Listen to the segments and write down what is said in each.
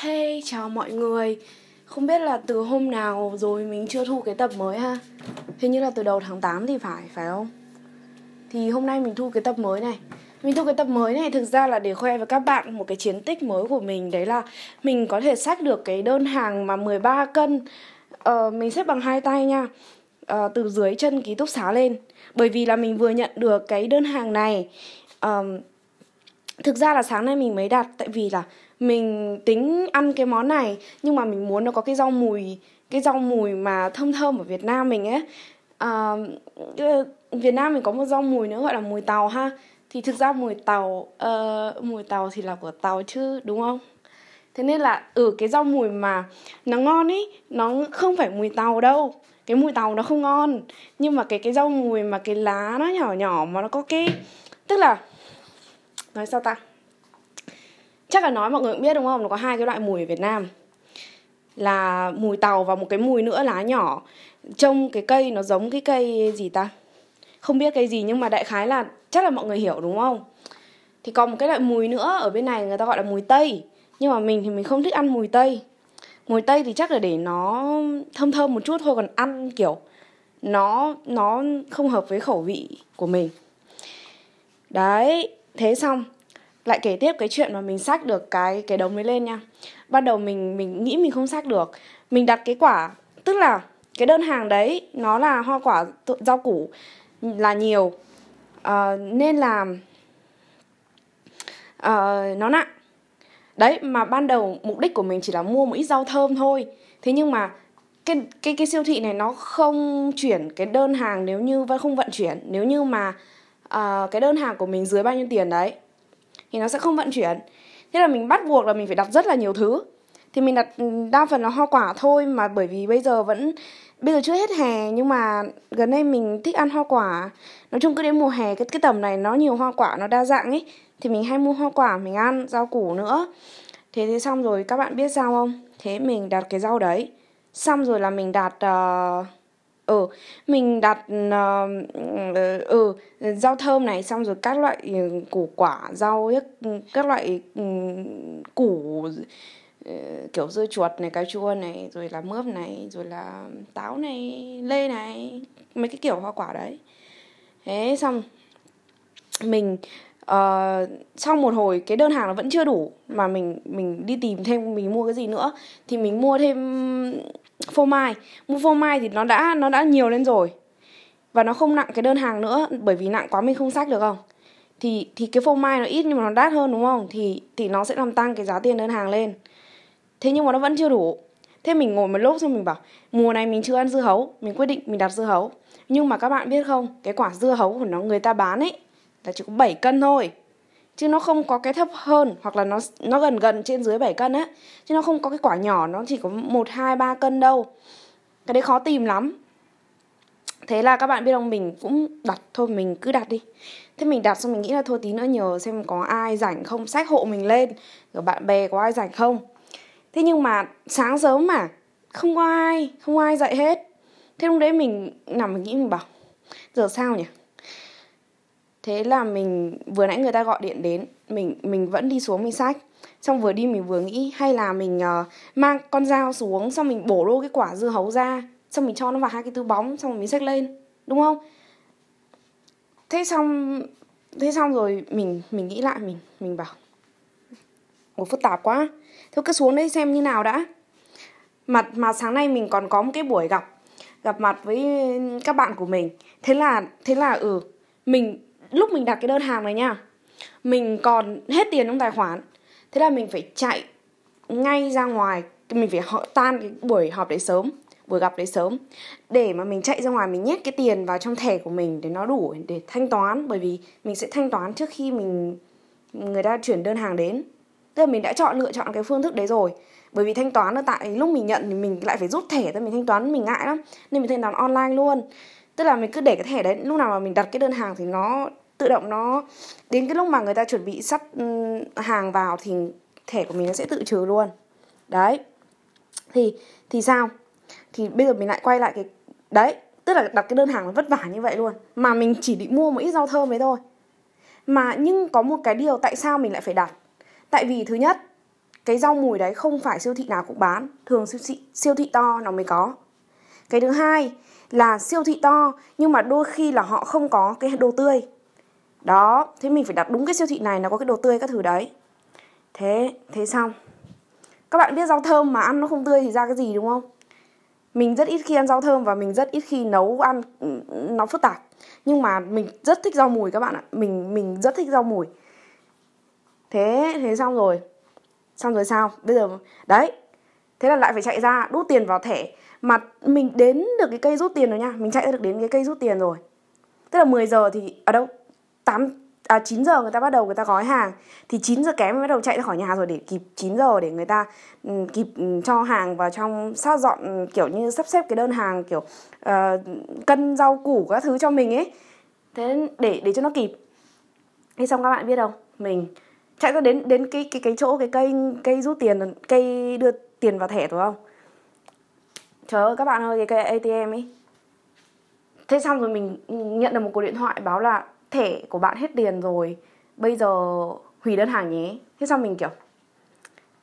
Hey, chào mọi người. Không biết là từ hôm nào rồi mình chưa thu cái tập mới ha? Hình như là từ đầu tháng 8 thì phải, phải không? Thì hôm nay mình thu cái tập mới này. Mình thu cái tập mới này thực ra là để khoe với các bạn một cái chiến tích mới của mình. Đấy là mình có thể xách được cái đơn hàng mà 13 cân. Ờ, Mình xếp bằng hai tay nha. Ờ, Từ dưới chân ký túc xá lên. Bởi vì là mình vừa nhận được cái đơn hàng này. Ờ, Thực ra là sáng nay mình mới đặt Tại vì là mình tính ăn cái món này nhưng mà mình muốn nó có cái rau mùi cái rau mùi mà thơm thơm ở Việt Nam mình ấy. À, Việt Nam mình có một rau mùi nữa gọi là mùi tàu ha. Thì thực ra mùi tàu uh, mùi tàu thì là của tàu chứ đúng không? Thế nên là ở ừ, cái rau mùi mà nó ngon ý nó không phải mùi tàu đâu. Cái mùi tàu nó không ngon nhưng mà cái cái rau mùi mà cái lá nó nhỏ nhỏ mà nó có cái tức là nói sao ta? Chắc là nói mọi người cũng biết đúng không? Nó có hai cái loại mùi ở Việt Nam. Là mùi tàu và một cái mùi nữa lá nhỏ. Trông cái cây nó giống cái cây gì ta? Không biết cây gì nhưng mà đại khái là chắc là mọi người hiểu đúng không? Thì còn một cái loại mùi nữa ở bên này người ta gọi là mùi tây. Nhưng mà mình thì mình không thích ăn mùi tây. Mùi tây thì chắc là để nó thơm thơm một chút thôi, còn ăn kiểu nó nó không hợp với khẩu vị của mình. Đấy, thế xong lại kể tiếp cái chuyện mà mình xác được cái cái đống mới lên nha. Ban đầu mình mình nghĩ mình không xác được. Mình đặt cái quả tức là cái đơn hàng đấy nó là hoa quả rau củ là nhiều. Uh, nên là uh, nó nặng. Đấy mà ban đầu mục đích của mình chỉ là mua một ít rau thơm thôi. Thế nhưng mà cái cái cái siêu thị này nó không chuyển cái đơn hàng nếu như vẫn không vận chuyển. Nếu như mà uh, cái đơn hàng của mình dưới bao nhiêu tiền đấy thì nó sẽ không vận chuyển. Thế là mình bắt buộc là mình phải đặt rất là nhiều thứ. Thì mình đặt ừ, đa phần là hoa quả thôi mà bởi vì bây giờ vẫn bây giờ chưa hết hè nhưng mà gần đây mình thích ăn hoa quả. Nói chung cứ đến mùa hè cái cái tầm này nó nhiều hoa quả nó đa dạng ấy thì mình hay mua hoa quả mình ăn rau củ nữa. Thế thế xong rồi các bạn biết sao không? Thế mình đặt cái rau đấy. Xong rồi là mình đặt uh, ừ mình đặt uh, ừ rau thơm này xong rồi các loại ừ, củ quả rau các loại ừ, củ ờ, kiểu dưa chuột này cà chua này rồi là mướp này rồi là táo này lê này mấy cái kiểu hoa quả đấy. Thế xong mình uh, sau một hồi cái đơn hàng nó vẫn chưa đủ mà mình mình đi tìm thêm mình mua cái gì nữa thì mình mua thêm phô mai. Mua phô mai thì nó đã nó đã nhiều lên rồi. Và nó không nặng cái đơn hàng nữa, bởi vì nặng quá mình không sách được không? Thì thì cái phô mai nó ít nhưng mà nó đắt hơn đúng không? Thì thì nó sẽ làm tăng cái giá tiền đơn hàng lên. Thế nhưng mà nó vẫn chưa đủ. Thế mình ngồi một lúc xong mình bảo, mùa này mình chưa ăn dưa hấu, mình quyết định mình đặt dưa hấu. Nhưng mà các bạn biết không, cái quả dưa hấu của nó người ta bán ấy là chỉ có 7 cân thôi chứ nó không có cái thấp hơn, hoặc là nó nó gần gần trên dưới 7 cân á. Chứ nó không có cái quả nhỏ, nó chỉ có một, hai, ba cân đâu. Cái đấy khó tìm lắm. Thế là các bạn biết không, mình cũng đặt, thôi mình cứ đặt đi. Thế mình đặt xong mình nghĩ là thôi tí nữa nhờ xem có ai rảnh không sách hộ mình lên. Rồi bạn bè có ai rảnh không. Thế nhưng mà sáng sớm mà, không có ai, không có ai dậy hết. Thế lúc đấy mình nằm mình nghĩ mình bảo, giờ sao nhỉ? Thế là mình vừa nãy người ta gọi điện đến mình mình vẫn đi xuống mình sách xong vừa đi mình vừa nghĩ hay là mình uh, mang con dao xuống xong mình bổ lô cái quả dưa hấu ra xong mình cho nó vào hai cái túi bóng xong mình xách lên đúng không? Thế xong thế xong rồi mình mình nghĩ lại mình mình bảo ủa phức tạp quá. Thôi cứ xuống đây xem như nào đã. Mà mà sáng nay mình còn có một cái buổi gặp gặp mặt với các bạn của mình. Thế là thế là ừ mình lúc mình đặt cái đơn hàng này nha, mình còn hết tiền trong tài khoản. Thế là mình phải chạy ngay ra ngoài, mình phải họ tan cái buổi họp đấy sớm, buổi gặp đấy sớm. Để mà mình chạy ra ngoài, mình nhét cái tiền vào trong thẻ của mình để nó đủ để thanh toán. Bởi vì mình sẽ thanh toán trước khi mình, người ta chuyển đơn hàng đến. Tức là mình đã chọn, lựa chọn cái phương thức đấy rồi. Bởi vì thanh toán ở tại lúc mình nhận thì mình lại phải rút thẻ ra mình thanh toán mình ngại lắm. Nên mình thanh toán online luôn. Tức là mình cứ để cái thẻ đấy, lúc nào mà mình đặt cái đơn hàng thì nó tự động nó, đến cái lúc mà người ta chuẩn bị sắp ừ, hàng vào thì thẻ của mình nó sẽ tự trừ luôn. Đấy. Thì thì sao? Thì bây giờ mình lại quay lại cái, đấy, tức là đặt cái đơn hàng nó vất vả như vậy luôn, mà mình chỉ định mua một ít rau thơm ấy thôi. Mà nhưng có một cái điều tại sao mình lại phải đặt? Tại vì thứ nhất, cái rau mùi đấy không phải siêu thị nào cũng bán, thường siêu thị siêu thị to nó mới có. Cái thứ hai là siêu thị to nhưng mà đôi khi là họ không có cái đồ tươi đó, thế mình phải đặt đúng cái siêu thị này, nó có cái đồ tươi các thứ đấy. Thế thế xong. Các bạn biết rau thơm mà ăn nó không tươi thì ra cái gì, đúng không? Mình rất ít khi ăn rau thơm và mình rất ít khi nấu ăn ừ, nó phức tạp. Nhưng mà mình rất thích rau mùi các bạn ạ. Mình mình rất thích rau mùi. Thế thế xong rồi. Xong rồi sao? Bây giờ, đấy. Thế là lại phải chạy ra, đút tiền vào thẻ. Mà mình đến được cái cây rút tiền rồi nha. Mình chạy ra được đến cái cây rút tiền rồi. Tức là 10 giờ thì, ở đâu? 8 à 9 giờ người ta bắt đầu người ta gói hàng thì 9 giờ kém mới bắt đầu chạy ra khỏi nhà rồi để kịp 9 giờ để người ta um, kịp um, cho hàng vào trong sao dọn ừ, kiểu như sắp xếp cái đơn hàng kiểu uh, cân rau củ các thứ cho mình ấy. Thế để để cho nó kịp. Thế xong các bạn biết không? Mình chạy ra đến đến cái cái cái chỗ cái cây cây rút tiền cây đưa tiền vào thẻ đúng không? Trời ơi các bạn ơi cái cây ATM ấy. Thế xong rồi mình nhận được một cuộc điện thoại báo là thẻ của bạn hết tiền rồi bây giờ hủy đơn hàng nhé. Thế xong mình kiểu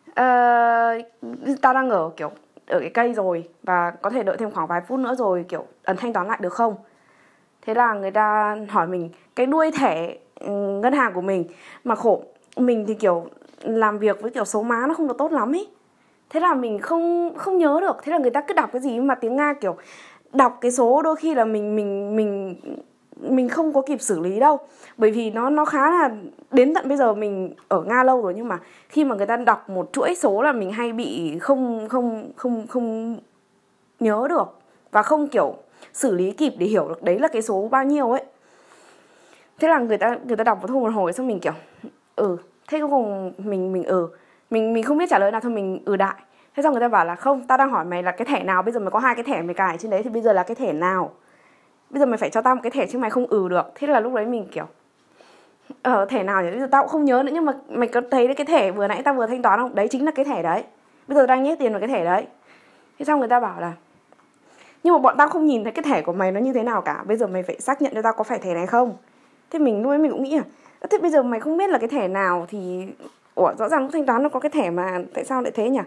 uh, tao đang ở kiểu ở cái cây rồi và có thể đợi thêm khoảng vài phút nữa rồi kiểu ấn thanh toán lại được không? Thế là người ta hỏi mình cái đuôi thẻ ừ, ngân hàng của mình. Mà khổ mình thì kiểu làm việc với kiểu số má nó không được tốt lắm ấy. Thế là mình không không nhớ được. Thế là người ta cứ đọc cái gì mà tiếng nga kiểu đọc cái số đôi khi là mình mình mình mình không có kịp xử lý đâu. Bởi vì nó nó khá là, đến tận bây giờ mình ở nga lâu rồi nhưng mà khi mà người ta đọc một chuỗi số là mình hay bị không không không không nhớ được và không, kiểu, xử lý kịp để hiểu được đấy là cái số bao nhiêu ấy. Thế là người ta người ta đọc một thôi một hồi xong mình, kiểu ừ thế cuối cùng mình mình ừ mình mình không biết trả lời nào thôi, mình ừ đại. Thế xong người ta bảo là không, tao đang hỏi mày là cái thẻ nào? Bây giờ mày có hai cái thẻ mày cài trên đấy thì bây giờ là cái thẻ nào? Bây giờ mày phải cho tao một cái thẻ chứ mày không ừ được. Thế là lúc đấy mình kiểu ở ờ, thẻ nào nhỉ? Bây giờ tao cũng không nhớ nữa nhưng mà mày có thấy cái thẻ vừa nãy tao vừa thanh toán không? Đấy chính là cái thẻ đấy. Bây giờ đang nhét tiền vào cái thẻ đấy. Thế xong người ta bảo là nhưng mà bọn tao không nhìn thấy cái thẻ của mày nó như thế nào cả. Bây giờ mày phải xác nhận cho tao có phải thẻ này không? Thế mình lúc ấy mình cũng nghĩ à, thế bây giờ mày không biết là cái thẻ nào thì ủa rõ ràng lúc thanh toán nó có cái thẻ mà tại sao lại thế nhỉ?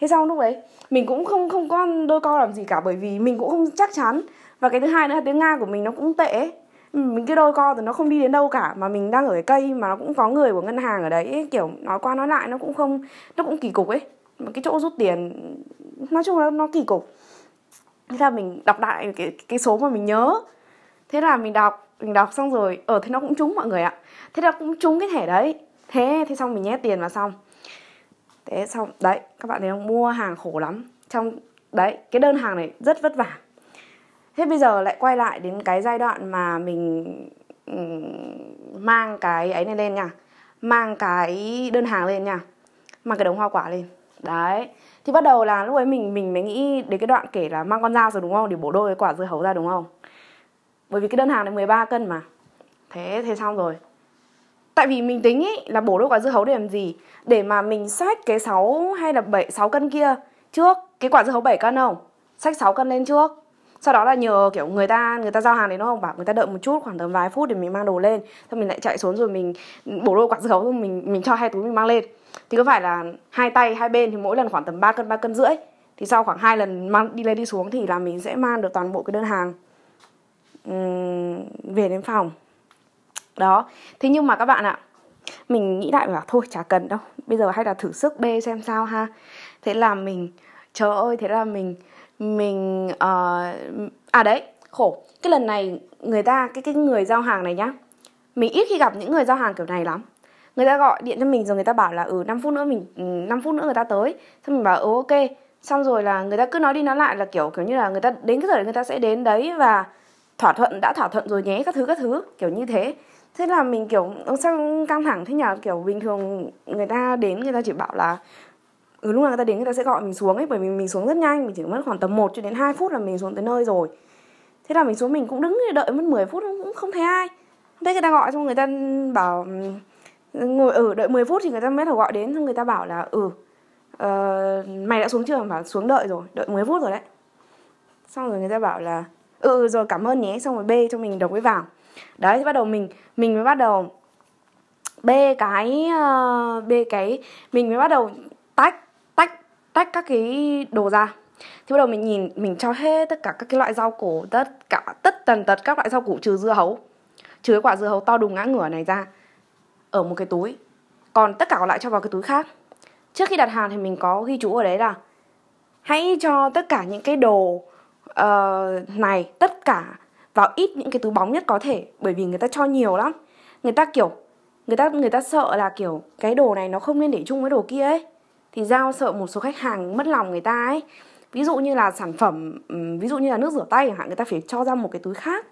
Thế sau lúc đấy mình cũng không không có đôi co làm gì cả bởi vì mình cũng không chắc chắn và cái thứ hai nữa là tiếng nga của mình nó cũng tệ ừ, mình cái đôi co thì nó không đi đến đâu cả. Mà mình đang ở cái cây mà nó cũng có người của ngân hàng ở đấy ấy, kiểu nói qua nói lại nó cũng không nó cũng kỳ cục ấy. Mà cái chỗ rút tiền nói chung là nó kỳ cục. Thế là mình đọc lại cái cái số mà mình nhớ. Thế là mình đọc mình đọc xong rồi ở thế nó cũng trúng mọi người ạ. Thế là cũng trúng cái thẻ đấy. Thế thế xong mình nhét tiền vào xong. Thế xong đấy các bạn thấy không? Mua hàng khổ lắm. Trong đấy cái đơn hàng này rất vất vả thế bây giờ lại quay lại đến cái giai đoạn mà mình ừ, mang cái ấy này lên nha. Mang cái đơn hàng lên nha. Mang cái đống hoa quả lên. Đấy. Thì bắt đầu là lúc ấy mình mình mới nghĩ đến cái đoạn kể là mang con dao rồi đúng không? Để bổ đôi cái quả dưa hấu ra đúng không? Bởi vì cái đơn hàng này 13 cân mà. Thế thế xong rồi. Tại vì mình tính ý là bổ đôi quả dưa hấu để làm gì? Để mà mình xách cái 6 hay là 7 6 cân kia trước. Cái quả dưa hấu 7 cân không? Xách 6 cân lên trước sau đó là nhờ, kiểu, người ta người ta giao hàng đến nó không bảo người ta đợi một chút, khoảng tầm vài phút để mình mang đồ lên. Xong mình lại chạy xuống rồi mình, bổ đôi quạt gấu rồi mình mình cho hai túi mình mang lên. Thì có phải là hai tay, hai bên thì mỗi lần khoảng tầm 3 cân, ba cân rưỡi. Thì sau khoảng hai lần mang, đi lên, đi xuống thì là mình sẽ mang được toàn bộ cái đơn hàng về đến phòng. Đó. Thế nhưng mà các bạn ạ, mình nghĩ lại là thôi, chả cần đâu. Bây giờ hay là thử sức bê xem sao ha. Thế là mình, trời ơi, thế là mình mình uh, à đấy khổ. Cái lần này người ta cái cái người giao hàng này nhá mình ít khi gặp những người giao hàng kiểu này lắm. Người ta gọi điện cho mình rồi người ta bảo là ừ 5 phút nữa mình ừ, 5 phút nữa người ta tới. Xong mình bảo ừ ok. Xong rồi là người ta cứ nói đi nói lại là kiểu kiểu như là người ta đến cái giờ người ta sẽ đến đấy và thỏa thuận đã thỏa thuận rồi nhé các thứ các thứ kiểu như thế. Thế là mình kiểu sao căng thẳng thế nhở? Kiểu bình thường người ta đến người ta chỉ bảo là ừ lúc nào người ta đến người ta sẽ gọi mình xuống ấy bởi vì mình xuống rất nhanh mình chỉ mất khoảng tầm 1 cho đến 2 phút là mình xuống tới nơi rồi. Thế là mình xuống mình cũng đứng đợi mất 10 phút cũng không thấy ai. Thế người ta gọi xong người ta bảo ừ, ngồi ở ừ, đợi 10 phút thì người ta mới gọi đến xong người ta bảo là ừ uh, mày đã xuống chưa? Bảo xuống đợi rồi đợi 10 phút rồi đấy. Xong rồi người ta bảo là ừ, ừ rồi cảm ơn nhé. Xong rồi bê cho mình đồng với vào đấy thì bắt đầu mình mình mới bắt đầu bê cái uh, bê cái mình mới bắt đầu tách các cái đồ ra. Thì bắt đầu mình nhìn mình cho hết tất cả các cái loại rau củ tất cả tất tần tật các loại rau củ trừ dưa hấu. Trừ cái quả dưa hấu to đùng ngã ngửa này ra ở một cái túi. Còn tất cả còn lại cho vào cái túi khác. Trước khi đặt hàng thì mình có ghi chú ở đấy là hãy cho tất cả những cái đồ uh, này tất cả vào ít những cái túi bóng nhất có thể bởi vì người ta cho nhiều lắm. Người ta kiểu người ta người ta sợ là kiểu cái đồ này nó không nên để chung với đồ kia ấy thì giao sợ một số khách hàng mất lòng người ta ấy. Ví dụ như là sản phẩm ừ, ví dụ như là nước rửa tay chẳng hạn, người ta phải cho ra một cái túi khác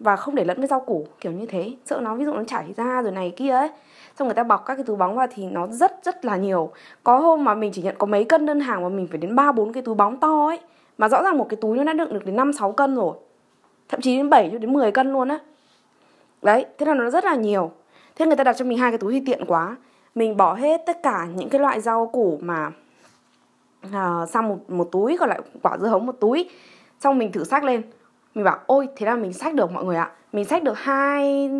và không để lẫn với rau củ, kiểu như thế. Sợ nó, ví dụ nó chảy ra rồi này kia ấy. Xong người ta bọc các cái túi bóng vào thì nó rất rất là nhiều. Có hôm mà mình chỉ nhận có mấy cân đơn hàng mà mình phải đến ba, bốn cái túi bóng to ấy, mà rõ ràng một cái túi nó đã đựng được đến năm, sáu cân rồi. Thậm chí đến 7 cho đến 10 cân luôn á. Đấy, thế là nó rất là nhiều. Thế người ta đặt cho mình hai cái túi thì tiện quá mình bỏ hết tất cả những cái loại rau củ mà uh, sang một một túi còn lại quả dưa hấu một túi. Xong mình thử sách lên. Mình bảo ôi thế là mình sách được mọi người ạ. Mình sách được hai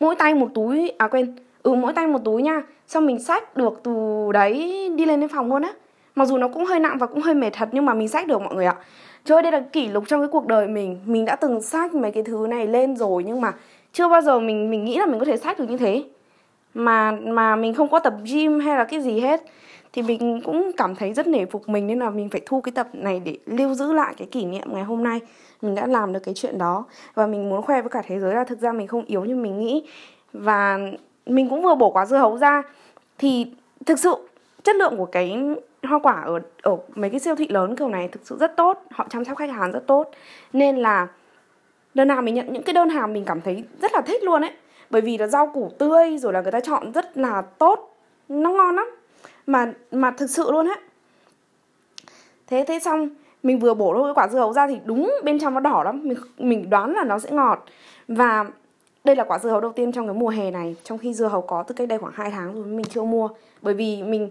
mỗi tay một túi à quên ừ mỗi tay một túi nha. Xong mình sách được từ đấy đi lên đến phòng luôn á. Mặc dù nó cũng hơi nặng và cũng hơi mệt thật nhưng mà mình sách được mọi người ạ. Trời đây là kỷ lục trong cái cuộc đời mình. Mình đã từng sách mấy cái thứ này lên rồi nhưng mà chưa bao giờ mình mình nghĩ là mình có thể sách được như thế mà mà mình không có tập gym hay là cái gì hết. Thì mình cũng cảm thấy rất nể phục mình nên là mình phải thu cái tập này để lưu giữ lại cái kỷ niệm ngày hôm nay. Mình đã làm được cái chuyện đó và mình muốn khoe với cả thế giới là thực ra mình không yếu như mình nghĩ. Và mình cũng vừa bổ quả dưa hấu ra. Thì thực sự chất lượng của cái hoa quả ở ở mấy cái siêu thị lớn kiểu này thực sự rất tốt. Họ chăm sóc khách hàng rất tốt. Nên là đơn nào mình nhận những cái đơn hàng mình cảm thấy rất là thích luôn ấy bởi vì là rau củ tươi rồi là người ta chọn rất là tốt nó ngon lắm. Mà mà thực sự luôn á. Thế thế xong mình vừa bổ đôi cái quả dưa hấu ra thì đúng bên trong nó đỏ lắm. Mình mình đoán là nó sẽ ngọt. Và đây là quả dưa hấu đầu tiên trong cái mùa hè này. Trong khi dưa hấu có từ cách đây khoảng 2 tháng rồi mình chưa mua. Bởi vì mình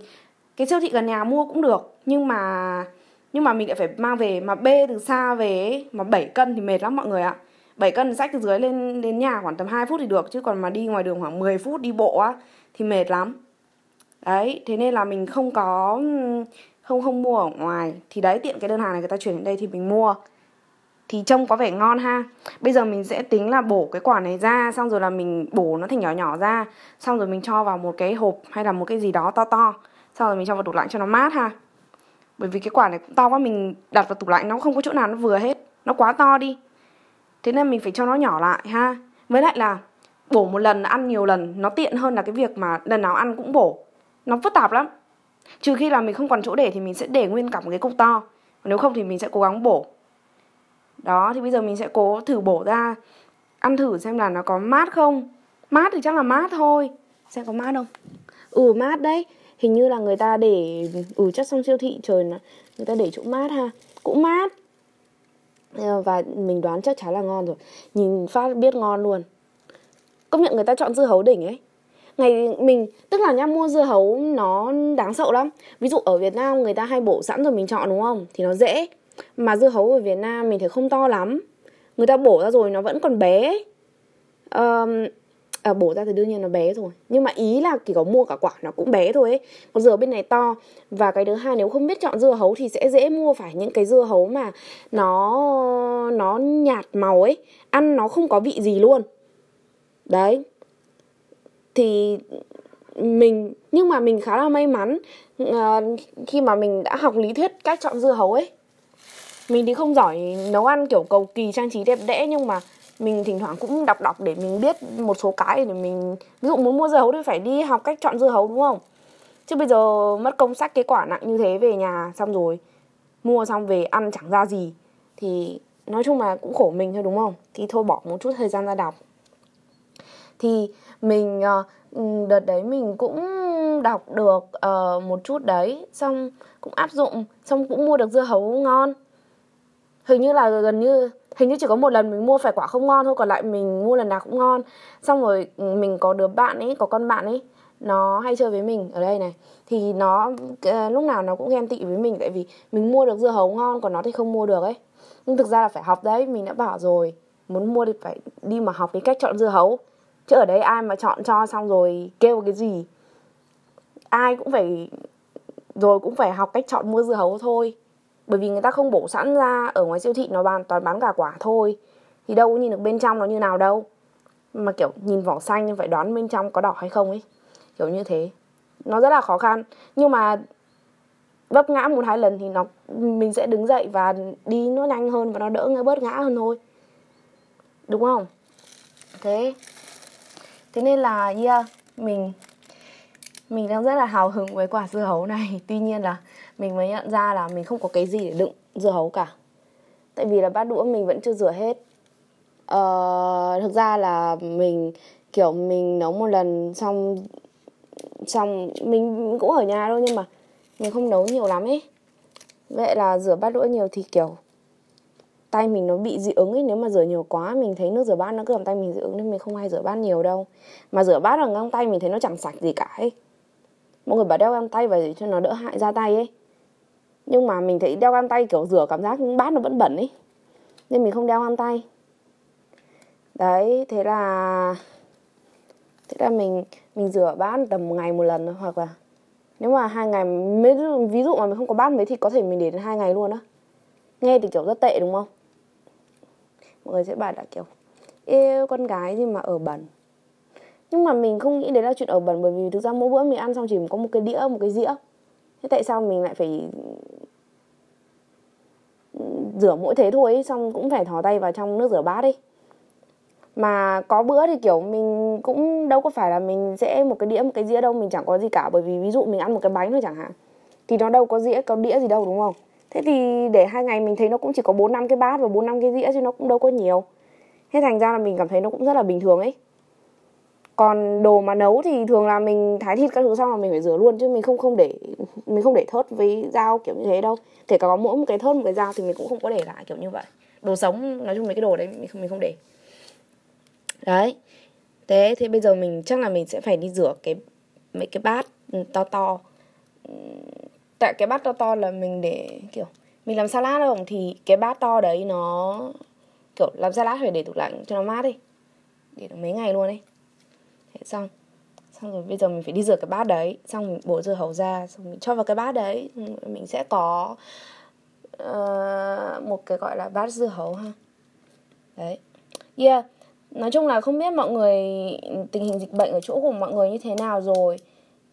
cái siêu thị gần nhà mua cũng được. Nhưng mà nhưng mà mình lại phải mang về mà bê từ xa về ấy, mà 7 cân thì mệt lắm mọi người ạ. 7 cân sách từ dưới lên, đến nhà khoảng tầm 2 phút thì được, chứ còn mà đi ngoài đường khoảng 10 phút đi bộ á, thì mệt lắm. Đấy, thế nên là mình không có, không không mua ở ngoài. Thì đấy, tiện cái đơn hàng này người ta chuyển đến đây thì mình mua. Thì trông có vẻ ngon ha. Bây giờ mình sẽ tính là bổ cái quả này ra, xong rồi là mình bổ nó thành nhỏ nhỏ ra. Xong rồi mình cho vào một cái hộp hay là một cái gì đó to to. Xong rồi mình cho vào tủ lạnh cho nó mát ha. Bởi vì cái quả này cũng to quá, mình đặt vào tủ lạnh nó không có chỗ nào nó vừa hết. Nó quá to đi thế nên mình phải cho nó nhỏ lại, ha. Với lại là bổ một lần ăn nhiều lần, nó tiện hơn là cái việc mà lần nào ăn cũng bổ. Nó phức tạp lắm. Trừ khi là mình không còn chỗ để thì mình sẽ để nguyên cả một cái cục to. Nếu không thì mình sẽ cố gắng bổ. Đó, thì bây giờ mình sẽ cố thử bổ ra. Ăn thử xem là nó có mát không. Mát thì chắc là mát thôi. Xem có mát không? Ừ mát đấy. Hình như là người ta để ừ chắc trong siêu thị trời nó người ta để chỗ mát ha. Cũng mát. Ờ, và mình đoán chắc chắn là ngon rồi. Nhìn phát biết ngon luôn. Công nhận người ta chọn dưa hấu đỉnh ấy. Ngày mình tức là nha mua dưa hấu nó đáng sợ lắm. Ví dụ ở Việt Nam người ta hay bổ sẵn rồi mình chọn đúng không? Thì nó dễ. Mà dưa hấu ở Việt Nam mình thấy không to lắm. Người ta bổ ra rồi nó vẫn còn bé. Um, à, bổ ra thì đương nhiên nó bé rồi. Nhưng mà ý là chỉ có mua cả quả nó cũng bé thôi ấy. Còn dừa bên này to. Và cái thứ hai nếu không biết chọn dưa hấu thì sẽ dễ mua phải những cái dưa hấu mà nó nó nhạt màu ấy. Ăn nó không có vị gì luôn. Đấy. Thì mình nhưng mà mình khá là may mắn uh, khi mà mình đã học lý thuyết cách chọn dưa hấu ấy. Mình thì không giỏi nấu ăn kiểu cầu kỳ trang trí đẹp đẽ nhưng mà mình thỉnh thoảng cũng đọc đọc để mình biết một số cái để mình ví dụ muốn mua dưa hấu thì phải đi học cách chọn dưa hấu đúng không? Chứ bây giờ mất công sách cái quả nặng như thế về nhà xong rồi mua xong về ăn chẳng ra gì thì nói chung là cũng khổ mình thôi đúng không? Thì thôi bỏ một chút thời gian ra đọc. Thì mình ờ, đợt đấy mình cũng đọc được uh, một chút đấy xong cũng áp dụng xong cũng mua được dưa hấu ngon hình như là gần như hình như chỉ có một lần mình mua phải quả không ngon thôi còn lại mình mua lần nào cũng ngon. Xong rồi ừ, mình có đứa bạn ấy có con bạn ấy nó hay chơi với mình ở đây này. Thì nó uh, lúc nào nó cũng ghen tị với mình tại vì mình mua được dưa hấu ngon còn nó thì không mua được ấy. Nhưng thực ra là phải học đấy mình đã bảo rồi muốn mua thì phải đi mà học cái cách chọn dưa hấu. Chứ ở đấy ai mà chọn cho xong rồi kêu cái gì? Ai cũng phải rồi cũng phải học cách chọn mua dưa hấu thôi bởi vì người ta không bổ sẵn ra ở ngoài siêu thị, nó bán, toàn bán cả quả thôi. Thì đâu có nhìn được bên trong nó như nào đâu. Mà kiểu nhìn vỏ xanh nhưng phải đoán bên trong có đỏ hay không ấy. Kiểu như thế. Nó rất là khó khăn. Nhưng mà vấp ngã một hai lần thì nó, mình sẽ đứng dậy và đi nó nhanh hơn và nó đỡ ngã bớt ngã hơn thôi. Đúng không? Thế. Thế nên là, yeah, mình mình đang rất là hào hứng với quả dưa hấu này. Tuy nhiên là mình mới nhận ra là mình không có cái gì để đựng dưa hấu cả. Tại vì là bát đũa mình vẫn chưa rửa hết. Ờ, thực ra là mình kiểu mình nấu một lần xong xong mình cũng ở nhà thôi nhưng mà mình không nấu nhiều lắm ấy. Vậy là rửa bát đũa nhiều thì kiểu tay mình nó bị dị ứng ấy. Nếu mà rửa nhiều quá mình thấy nước rửa bát nó cứ làm tay mình dị ứng nên mình không hay rửa bát nhiều đâu. Mà rửa bát bằng găng tay mình thấy nó chẳng sạch gì cả ấy. Mọi người bảo đeo găng tay về cho nó đỡ hại ra tay ấy nhưng mà mình thấy đeo găng tay kiểu rửa cảm giác bát nó vẫn bẩn ấy nên mình không đeo găng tay. Đấy, thế là thế là mình mình rửa bát tầm một ngày một lần thôi, hoặc là nếu mà hai ngày ví dụ mà mình không có bát mấy thì có thể mình để đến hai ngày luôn á. Nghe thì kiểu rất tệ, đúng không? Mọi người sẽ bảo là kiểu yêu con gái gì mà ở bẩn. Nhưng mà mình không nghĩ đấy là chuyện ở bẩn, bởi vì thực ra mỗi bữa mình ăn xong chỉ có một cái đĩa, một cái dĩa thế tại sao mình lại phải ừ, rửa mỗi thế thôi xong cũng phải thò tay vào trong nước rửa bát đi mà có bữa thì, kiểu, mình cũng đâu có phải là mình sẽ một cái đĩa, một cái dĩa đâu, mình chẳng có gì cả. Bởi vì ví dụ mình ăn một cái bánh thôi chẳng hạn, thì nó đâu có dĩa, có đĩa gì đâu, đúng không? Thế thì để hai ngày mình thấy nó cũng chỉ có bốn năm cái bát và bốn năm cái dĩa chứ nó cũng đâu có nhiều. Thế thành ra là mình cảm thấy nó cũng rất là bình thường ấy còn đồ mà nấu thì thường là mình thái thịt các thứ xong là mình phải rửa luôn, chứ mình không không để, mình không để thớt với dao kiểu như thế đâu. Kể cả có mỗi một cái thớt, một cái dao thì mình cũng không có để lại kiểu như vậy. Đồ sống, nói chung mấy cái đồ đấy mình không mình không để. Đấy. Thế thế bây giờ mình, chắc là mình sẽ phải đi rửa cái, mấy cái bát to to. Tại cái bát to to là mình để, kiểu, mình làm salad không? Thì cái bát to đấy nó, kiểu, làm salad phải để tủ lạnh cho nó mát đi. Để được mấy ngày luôn ấy thế xong. Xong rồi bây giờ mình phải đi rửa cái bát đấy. Xong mình bổ dưa hấu ra xong mình cho vào cái bát đấy. Mình sẽ có uh, một cái gọi là bát dưa hấu ha. Đấy. Yeah. Nói chung là không biết mọi người tình hình dịch bệnh ở chỗ của mọi người như thế nào rồi.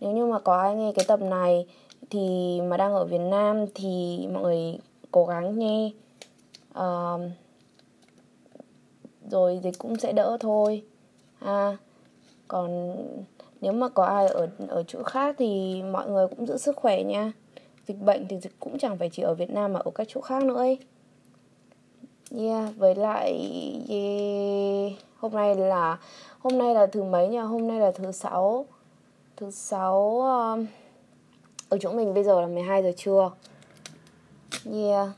Nếu như mà có ai nghe cái tập này thì mà đang ở Việt Nam thì mọi người cố gắng nghe. Uh, rồi dịch cũng sẽ đỡ thôi. Ha còn nếu mà có ai ở ở chỗ khác thì mọi người cũng giữ sức khỏe nha. Dịch bệnh thì dịch cũng chẳng phải chỉ ở Việt Nam mà ở các chỗ khác nữa ấy. Yeah với lại yeah. hôm nay là hôm nay là thứ mấy nhỉ hôm nay là thứ sáu. Thứ sáu um, ở chỗ mình bây giờ là 12 giờ trưa. Yeah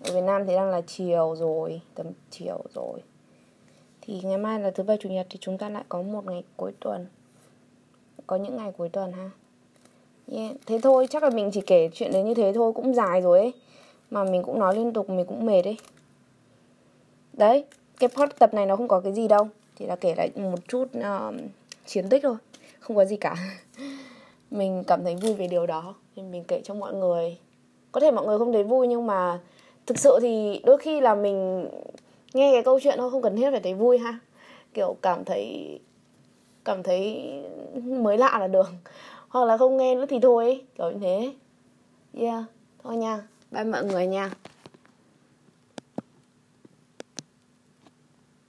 ở Việt Nam thì đang là chiều rồi tầm chiều rồi thì ngày mai là thứ bảy chủ nhật thì chúng ta lại có một ngày cuối tuần. Có những ngày cuối tuần ha. Yeah. thế thôi chắc là mình chỉ kể chuyện đấy như thế thôi cũng dài rồi ấy. Mà mình cũng nói liên tục mình cũng mệt ấy. Đấy cái pod tập này nó không có cái gì đâu. Chỉ là kể lại một chút uh, chiến tích thôi. Không có gì cả. Mình cảm thấy vui về điều đó. Thì mình kể cho mọi người. Có thể mọi người không thấy vui nhưng mà thực sự thì đôi khi là mình nghe cái câu chuyện thôi, không cần thiết phải thấy vui ha. Kiểu cảm thấy cảm thấy mới lạ là được. Hoặc là không nghe nữa thì thôi, kiểu như thế. Yeah, thôi nha. Bye mọi người nha.